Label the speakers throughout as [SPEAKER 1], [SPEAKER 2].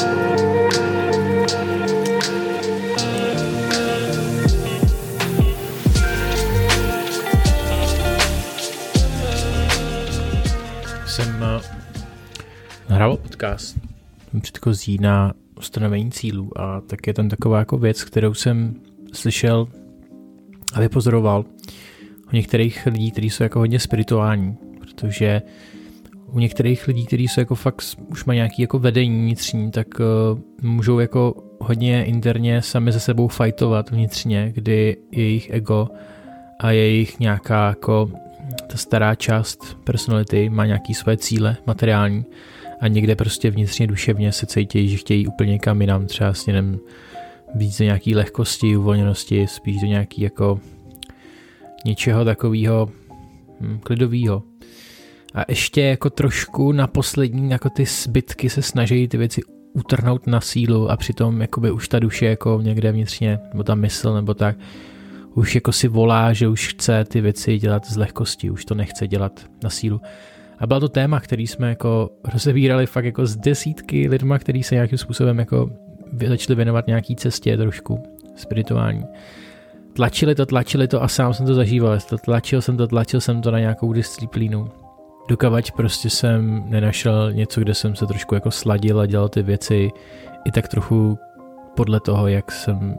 [SPEAKER 1] Jsem eh, nahrával podcast. Předchozí na ustanovení cílů a tak je tam taková jako věc, kterou jsem slyšel a vypozoroval u některých lidí, kteří jsou jako hodně spirituální, protože u některých lidí, kteří jsou jako fakt, už mají nějaký jako vedení vnitřní, tak uh, můžou jako hodně interně sami ze sebou fightovat vnitřně, kdy jejich ego a jejich nějaká jako ta stará část personality má nějaký své cíle materiální a někde prostě vnitřně duševně se cítí, že chtějí úplně kam jinam, třeba směrem víc do nějaký lehkosti, uvolněnosti, spíš do nějaký jako něčeho takového hm, klidového. A ještě jako trošku na poslední jako ty zbytky se snaží ty věci utrhnout na sílu a přitom jakoby už ta duše jako někde vnitřně, nebo ta mysl nebo tak, už jako si volá, že už chce ty věci dělat z lehkosti, už to nechce dělat na sílu. A bylo to téma, který jsme jako rozebírali fakt jako z desítky lidma, který se nějakým způsobem jako začali věnovat nějaký cestě trošku spirituální. Tlačili to, tlačili to a sám jsem to zažíval. Tlačil jsem to, tlačil jsem to na nějakou disciplínu. Dokavať prostě jsem nenašel něco, kde jsem se trošku jako sladil a dělal ty věci i tak trochu podle toho, jak jsem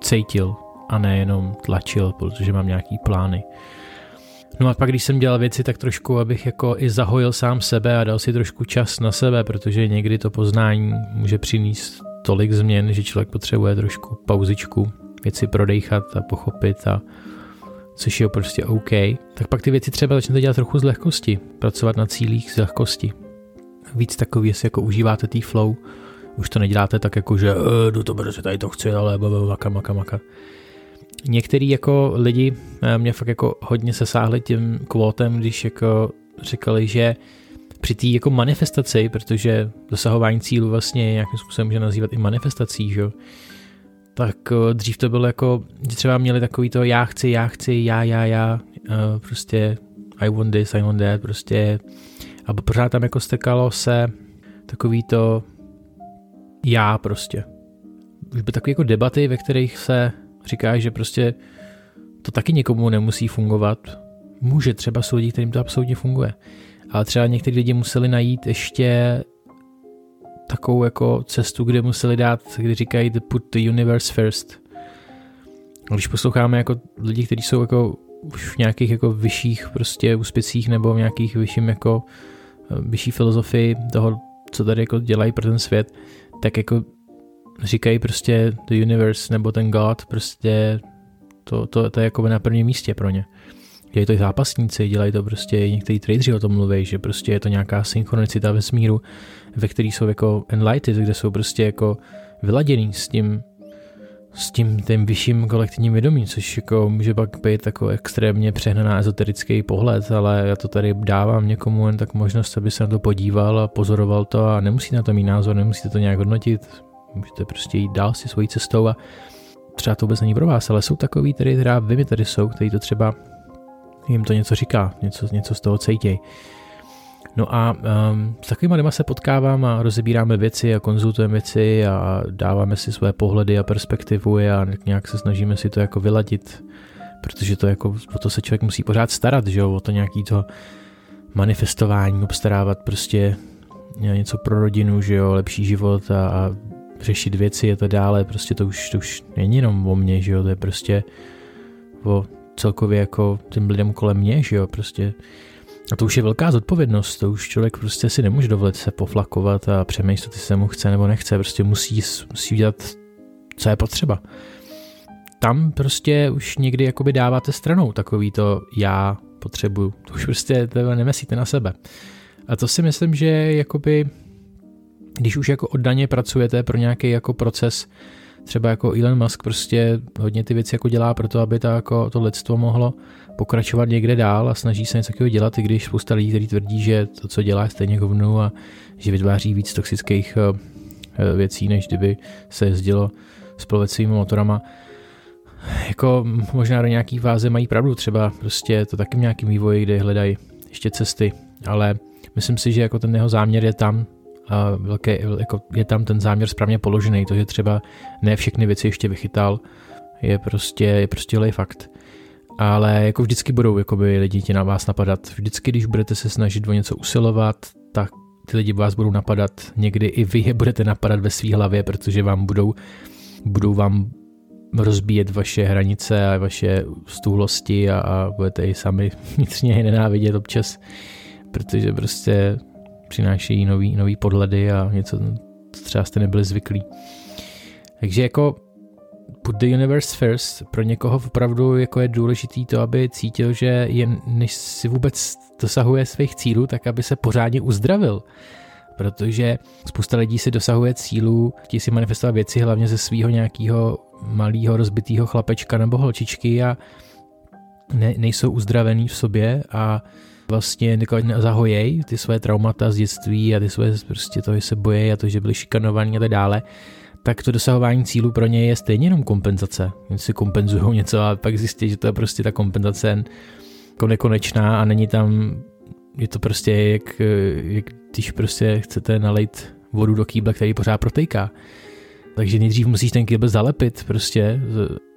[SPEAKER 1] cítil a nejenom tlačil, protože mám nějaký plány. No a pak, když jsem dělal věci, tak trošku, abych jako i zahojil sám sebe a dal si trošku čas na sebe, protože někdy to poznání může přinést tolik změn, že člověk potřebuje trošku pauzičku, věci prodejchat a pochopit a což je prostě OK, tak pak ty věci třeba začnete dělat trochu z lehkosti, pracovat na cílích z lehkosti. Víc takový, jestli jako užíváte tý flow, už to neděláte tak jako, že e, jdu to brzo, tady to chci, ale maka, maka, maka. Některý jako lidi eh, mě fakt jako hodně sesáhli tím kvótem, když jako říkali, že při té jako manifestaci, protože dosahování cílu vlastně nějakým způsobem může nazývat i manifestací, že? Tak eh, dřív to bylo jako, že třeba měli takový to já chci, já chci, já, já, já, eh, prostě I want this, I want that, prostě a pořád tam jako stekalo se takový to já prostě. Už by takové jako debaty, ve kterých se říká, že prostě to taky někomu nemusí fungovat. Může, třeba jsou lidi, kterým to absolutně funguje. Ale třeba někteří lidi museli najít ještě takovou jako cestu, kde museli dát, kdy říkají the put the universe first. Když posloucháme jako lidi, kteří jsou jako už v nějakých jako vyšších prostě úspěcích nebo v nějakých vyšším jako eh, vyšší filozofii toho, co tady jako dělají pro ten svět, tak jako říkají prostě the universe nebo ten God, prostě to, to, to je jako na prvním místě pro ně. Dělají to i zápasníci, dělají to prostě někteří tradeři o tom mluví, že prostě je to nějaká synchronicita ve smíru, ve který jsou jako enlightened, kde jsou prostě jako vyladěný s tím, s tím tím vyšším kolektivním vědomím, což jako může pak být jako extrémně přehnaná ezoterický pohled, ale já to tady dávám někomu jen tak možnost, aby se na to podíval a pozoroval to a nemusí na to mít názor, nemusíte to nějak hodnotit, můžete prostě jít dál si svojí cestou a třeba to vůbec není pro vás, ale jsou takový, který teda vy tady jsou, který to třeba jim to něco říká, něco, něco z toho cítěj. No a um, s takovými lidmi se potkávám a rozebíráme věci a konzultujeme věci a dáváme si své pohledy a perspektivu a nějak se snažíme si to jako vyladit, protože to jako, o to se člověk musí pořád starat, že jo, o to nějaký to manifestování, obstarávat prostě něco pro rodinu, že jo, lepší život a, a řešit věci a to dále, prostě to už, to už není jenom o mně, že jo, to je prostě o celkově jako těm lidem kolem mě, že jo, prostě a to už je velká zodpovědnost, to už člověk prostě si nemůže dovolit se poflakovat a přemýšlet, jestli se mu chce nebo nechce, prostě musí, musí udělat, co je potřeba. Tam prostě už někdy jakoby dáváte stranou takový to já potřebuju, to už prostě nemyslíte na sebe. A to si myslím, že jakoby když už jako oddaně pracujete pro nějaký jako proces, třeba jako Elon Musk prostě hodně ty věci jako dělá pro to, aby to, jako to lidstvo mohlo pokračovat někde dál a snaží se něco takového dělat, i když spousta lidí, kteří tvrdí, že to, co dělá, je stejně hovnu a že vytváří víc toxických eh, eh, věcí, než kdyby se jezdilo s plovecími motorama. Jako možná do nějaký fáze mají pravdu, třeba prostě to taky nějaký vývoj, kde hledají ještě cesty, ale myslím si, že jako ten jeho záměr je tam, velké, jako je tam ten záměr správně položený, to, že třeba ne všechny věci ještě vychytal, je prostě, je prostě fakt. Ale jako vždycky budou jakoby, lidi ti na vás napadat. Vždycky, když budete se snažit o něco usilovat, tak ty lidi vás budou napadat. Někdy i vy je budete napadat ve své hlavě, protože vám budou, budou vám rozbíjet vaše hranice a vaše stůhlosti a, a budete i sami vnitřně nenávidět občas, protože prostě přinášejí nový, nový podhledy a něco, co třeba jste nebyli zvyklí. Takže jako put the universe first, pro někoho opravdu jako je důležitý to, aby cítil, že je, než si vůbec dosahuje svých cílů, tak aby se pořádně uzdravil. Protože spousta lidí si dosahuje cílů, ti si manifestovat věci hlavně ze svého nějakého malého rozbitého chlapečka nebo holčičky a ne, nejsou uzdravený v sobě a vlastně zahojej ty své traumata z dětství a ty své prostě to, že se bojí a to, že byli šikanovaní a tak dále, tak to dosahování cílu pro ně je stejně jenom kompenzace. Oni si kompenzují něco a pak zjistí, že to je prostě ta kompenzace jako nekonečná a není tam, je to prostě jak, jak když prostě chcete nalejt vodu do kýble, který pořád protejká. Takže nejdřív musíš ten kýbl zalepit prostě,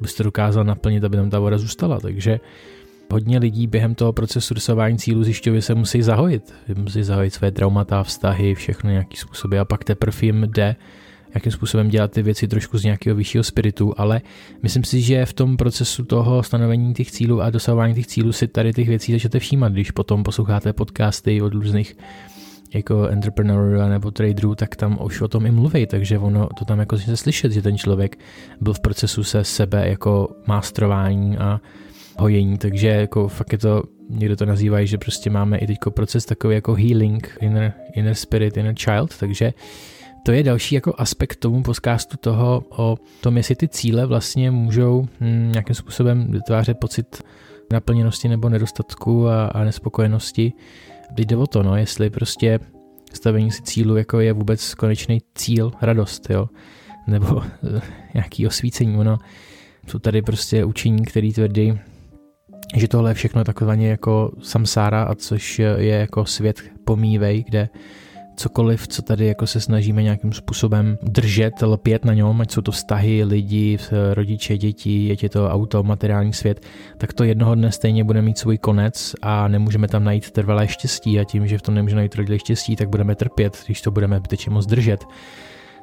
[SPEAKER 1] byste dokázal naplnit, aby tam ta voda zůstala. Takže hodně lidí během toho procesu dosahování cílu zjišťuje, se musí zahojit. Musí zahojit své traumata, vztahy, všechno nějaký způsoby. A pak teprve jim jde jakým způsobem dělat ty věci trošku z nějakého vyššího spiritu, ale myslím si, že v tom procesu toho stanovení těch cílů a dosahování těch cílů si tady těch věcí začnete všímat, když potom posloucháte podcasty od různých jako entrepreneurů nebo traderů, tak tam už o tom i mluví, takže ono to tam jako se slyšet, že ten člověk byl v procesu se sebe jako mástrování a hojení, takže jako fakt je to, někdo to nazývají, že prostě máme i teďko proces takový jako healing, inner, inner spirit, inner child, takže to je další jako aspekt tomu podcastu toho o tom, jestli ty cíle vlastně můžou hm, nějakým způsobem vytvářet pocit naplněnosti nebo nedostatku a, a nespokojenosti. Teď jde o to, no, jestli prostě stavení si cílu jako je vůbec konečný cíl, radost, jo, nebo nějaký osvícení, ono jsou tady prostě učení, který tvrdí, že tohle je všechno takzvaně jako samsára, a což je jako svět pomívej, kde cokoliv, co tady jako se snažíme nějakým způsobem držet, lpět na něm, ať jsou to vztahy, lidi, rodiče, děti, ať je to auto, materiální svět, tak to jednoho dne stejně bude mít svůj konec a nemůžeme tam najít trvalé štěstí a tím, že v tom nemůžeme najít trvalé štěstí, tak budeme trpět, když to budeme zbytečně moc držet.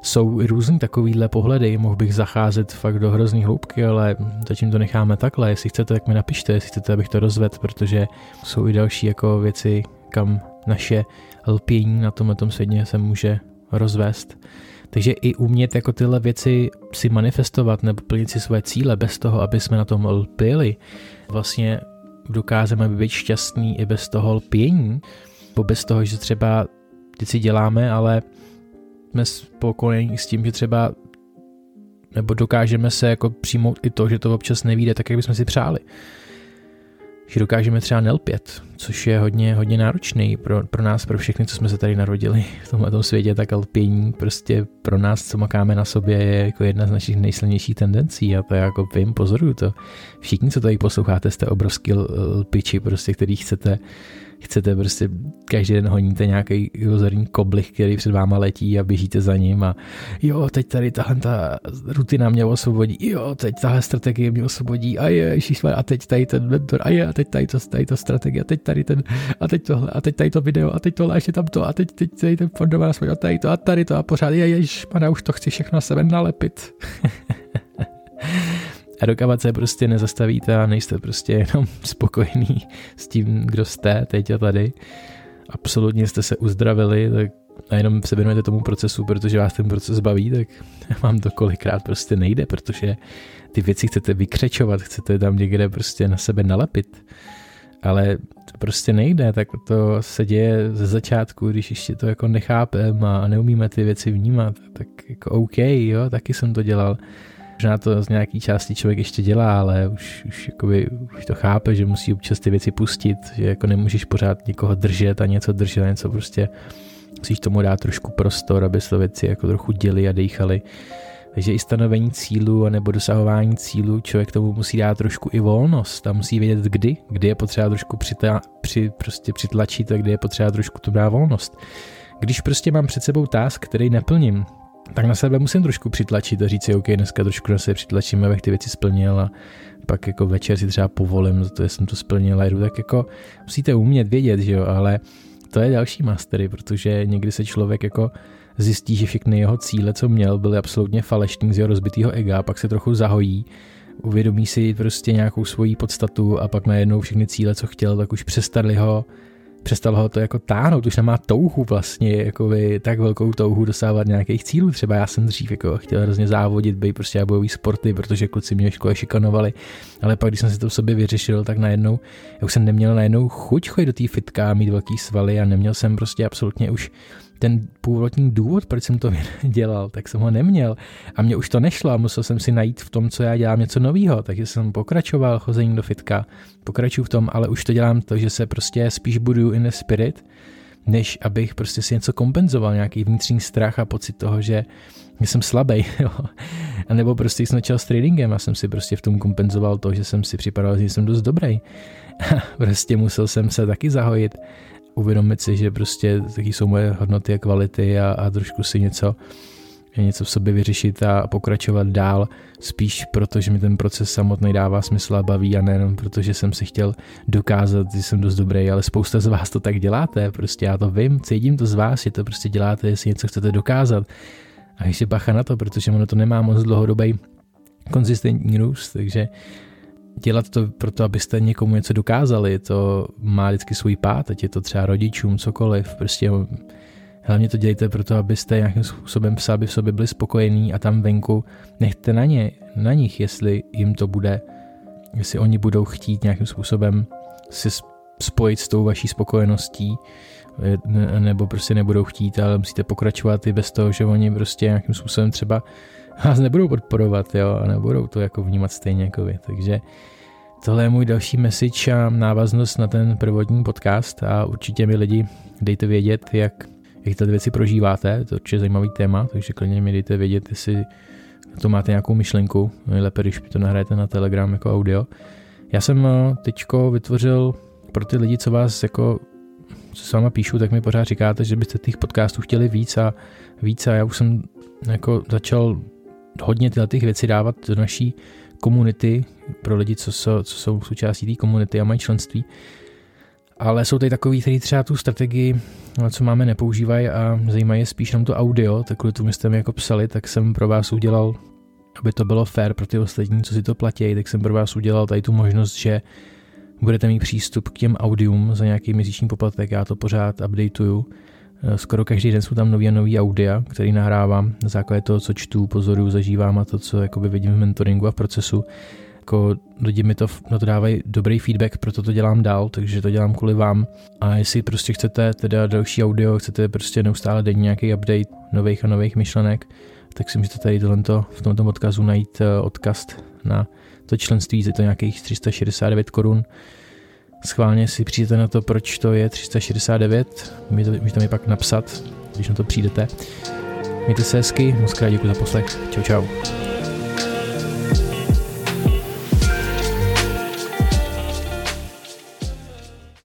[SPEAKER 1] Jsou i různý takovýhle pohledy, mohl bych zacházet fakt do hrozný hloubky, ale zatím to necháme takhle. Jestli chcete, tak mi napište, jestli chcete, abych to rozvedl, protože jsou i další jako věci, kam naše lpění na tomhle světě se může rozvést. Takže i umět jako tyhle věci si manifestovat nebo plnit si své cíle bez toho, aby jsme na tom lpěli, vlastně dokážeme být šťastní i bez toho lpění, nebo bez toho, že třeba věci děláme, ale jsme spokojení s tím, že třeba nebo dokážeme se jako přijmout i to, že to občas nevíde tak, jak bychom si přáli že dokážeme třeba nelpět, což je hodně, hodně náročný pro, pro nás, pro všechny, co jsme se tady narodili v tomhle světě, tak lpění prostě pro nás, co makáme na sobě, je jako jedna z našich nejsilnějších tendencí a to já jako vím, pozoruju to. Všichni, co tady posloucháte, jste obrovský lpiči, prostě, který chcete chcete prostě každý den honíte nějaký iluzorní koblich, který před váma letí a běžíte za ním a jo, teď tady tahle ta rutina mě osvobodí, jo, teď tahle strategie mě osvobodí a je, a teď tady ten mentor a je, a teď tady to, tady to strategie a teď tady ten, a teď tohle, a teď tady to video a teď tohle, a ještě tam to a teď, teď tady ten fondová a tady to a tady to a pořád, je, ježiš, pana, už to chci všechno na sebe nalepit. A dokávat se prostě nezastavíte a nejste prostě jenom spokojení s tím, kdo jste teď a tady. Absolutně jste se uzdravili, tak a jenom se věnujete tomu procesu, protože vás ten proces baví, tak vám to kolikrát prostě nejde, protože ty věci chcete vykřečovat, chcete tam někde prostě na sebe nalepit, ale to prostě nejde, tak to se děje ze začátku, když ještě to jako nechápem a neumíme ty věci vnímat, tak jako OK, jo, taky jsem to dělal, Možná to z nějaký části člověk ještě dělá, ale už, už, jakoby, už to chápe, že musí občas ty věci pustit, že jako nemůžeš pořád někoho držet a něco držet a něco prostě musíš tomu dát trošku prostor, aby se to věci jako trochu děli a dejchali. Takže i stanovení cílu nebo dosahování cílu člověk tomu musí dát trošku i volnost a musí vědět kdy, kdy je potřeba trošku přita, při, prostě přitlačit a kdy je potřeba trošku to dát volnost. když prostě mám před sebou task, který neplním, tak na sebe musím trošku přitlačit a říct si, OK, dneska trošku na sebe přitlačím, abych ty věci splnil a pak jako večer si třeba povolím za to, že jsem to splnil a jdu, tak jako musíte umět vědět, že jo, ale to je další mastery, protože někdy se člověk jako zjistí, že všechny jeho cíle, co měl, byly absolutně falešní z jeho rozbitého ega, pak se trochu zahojí, uvědomí si prostě nějakou svoji podstatu a pak najednou všechny cíle, co chtěl, tak už přestali ho přestal ho to jako táhnout, už nemá touhu vlastně, jako by tak velkou touhu dosávat nějakých cílů. Třeba já jsem dřív jako chtěl hrozně závodit, být prostě bojový sporty, protože kluci mě v škole šikanovali, ale pak když jsem si to v sobě vyřešil, tak najednou, já už jsem neměl najednou chuť chodit do té fitka, mít velký svaly a neměl jsem prostě absolutně už ten původní důvod, proč jsem to dělal, tak jsem ho neměl. A mě už to nešlo a musel jsem si najít v tom, co já dělám, něco nového. Takže jsem pokračoval chození do fitka, pokračuju v tom, ale už to dělám to, že se prostě spíš buduju in the spirit, než abych prostě si něco kompenzoval, nějaký vnitřní strach a pocit toho, že jsem slabý. A nebo prostě jsem začal s tradingem a jsem si prostě v tom kompenzoval to, že jsem si připadal, že jsem dost dobrý. prostě musel jsem se taky zahojit uvědomit si, že prostě taky jsou moje hodnoty a kvality a, a trošku si něco, něco v sobě vyřešit a pokračovat dál, spíš proto, že mi ten proces samotný dává smysl a baví a nejenom protože jsem si chtěl dokázat, že jsem dost dobrý, ale spousta z vás to tak děláte, prostě já to vím, cítím to z vás, že to prostě děláte, jestli něco chcete dokázat. A ještě bacha na to, protože ono to nemá moc dlouhodobý konzistentní růst, takže dělat to proto, abyste někomu něco dokázali, to má vždycky svůj pád, ať je to třeba rodičům, cokoliv, prostě hlavně to dělejte proto, abyste nějakým způsobem sami v sobě byli spokojení a tam venku nechte na ně, na nich, jestli jim to bude, jestli oni budou chtít nějakým způsobem si spojit s tou vaší spokojeností, nebo prostě nebudou chtít, ale musíte pokračovat i bez toho, že oni prostě nějakým způsobem třeba vás nebudou podporovat, jo, a nebudou to jako vnímat stejně jako vy. Takže tohle je můj další message a návaznost na ten prvotní podcast a určitě mi lidi dejte vědět, jak, jak ty věci prožíváte, to je určitě zajímavý téma, takže klidně mi dejte vědět, jestli to máte nějakou myšlenku, nejlépe, když to nahrajete na Telegram jako audio. Já jsem eh, teďko vytvořil pro ty lidi, co vás jako co s váma píšu, tak mi pořád říkáte, že byste těch podcastů chtěli víc a víc a já už jsem jako začal hodně tyhle těch věcí dávat do naší komunity pro lidi, co jsou, co jsou součástí té komunity a mají členství. Ale jsou tady takový, kteří třeba tu strategii, co máme, nepoužívají a zajímají spíš nám to audio, tak kvůli tomu jste mi jako psali, tak jsem pro vás udělal, aby to bylo fair pro ty ostatní, co si to platí, tak jsem pro vás udělal tady tu možnost, že budete mít přístup k těm audium za nějaký měsíční poplatek, já to pořád updateuju Eh, skoro každý den jsou tam nový a nový audia, který nahrávám na základě toho, co čtu, pozoruju, zažívám a to, co jakoby vidím v mentoringu a v procesu. Jako lidi mi to, na to dávají dobrý feedback, proto to dělám dál, takže to dělám kvůli vám. A jestli prostě chcete teda další audio, chcete prostě neustále denní nějaký update nových a nových myšlenek, tak si můžete tady tohle, v tomto odkazu najít eh, odkaz na to členství, je to nějakých 369 korun Schválně si přijďte na to, proč to je 369, můžete mi pak napsat, když na to přijdete. Mějte se hezky, moc krát děkuji za poslech. Čau čau.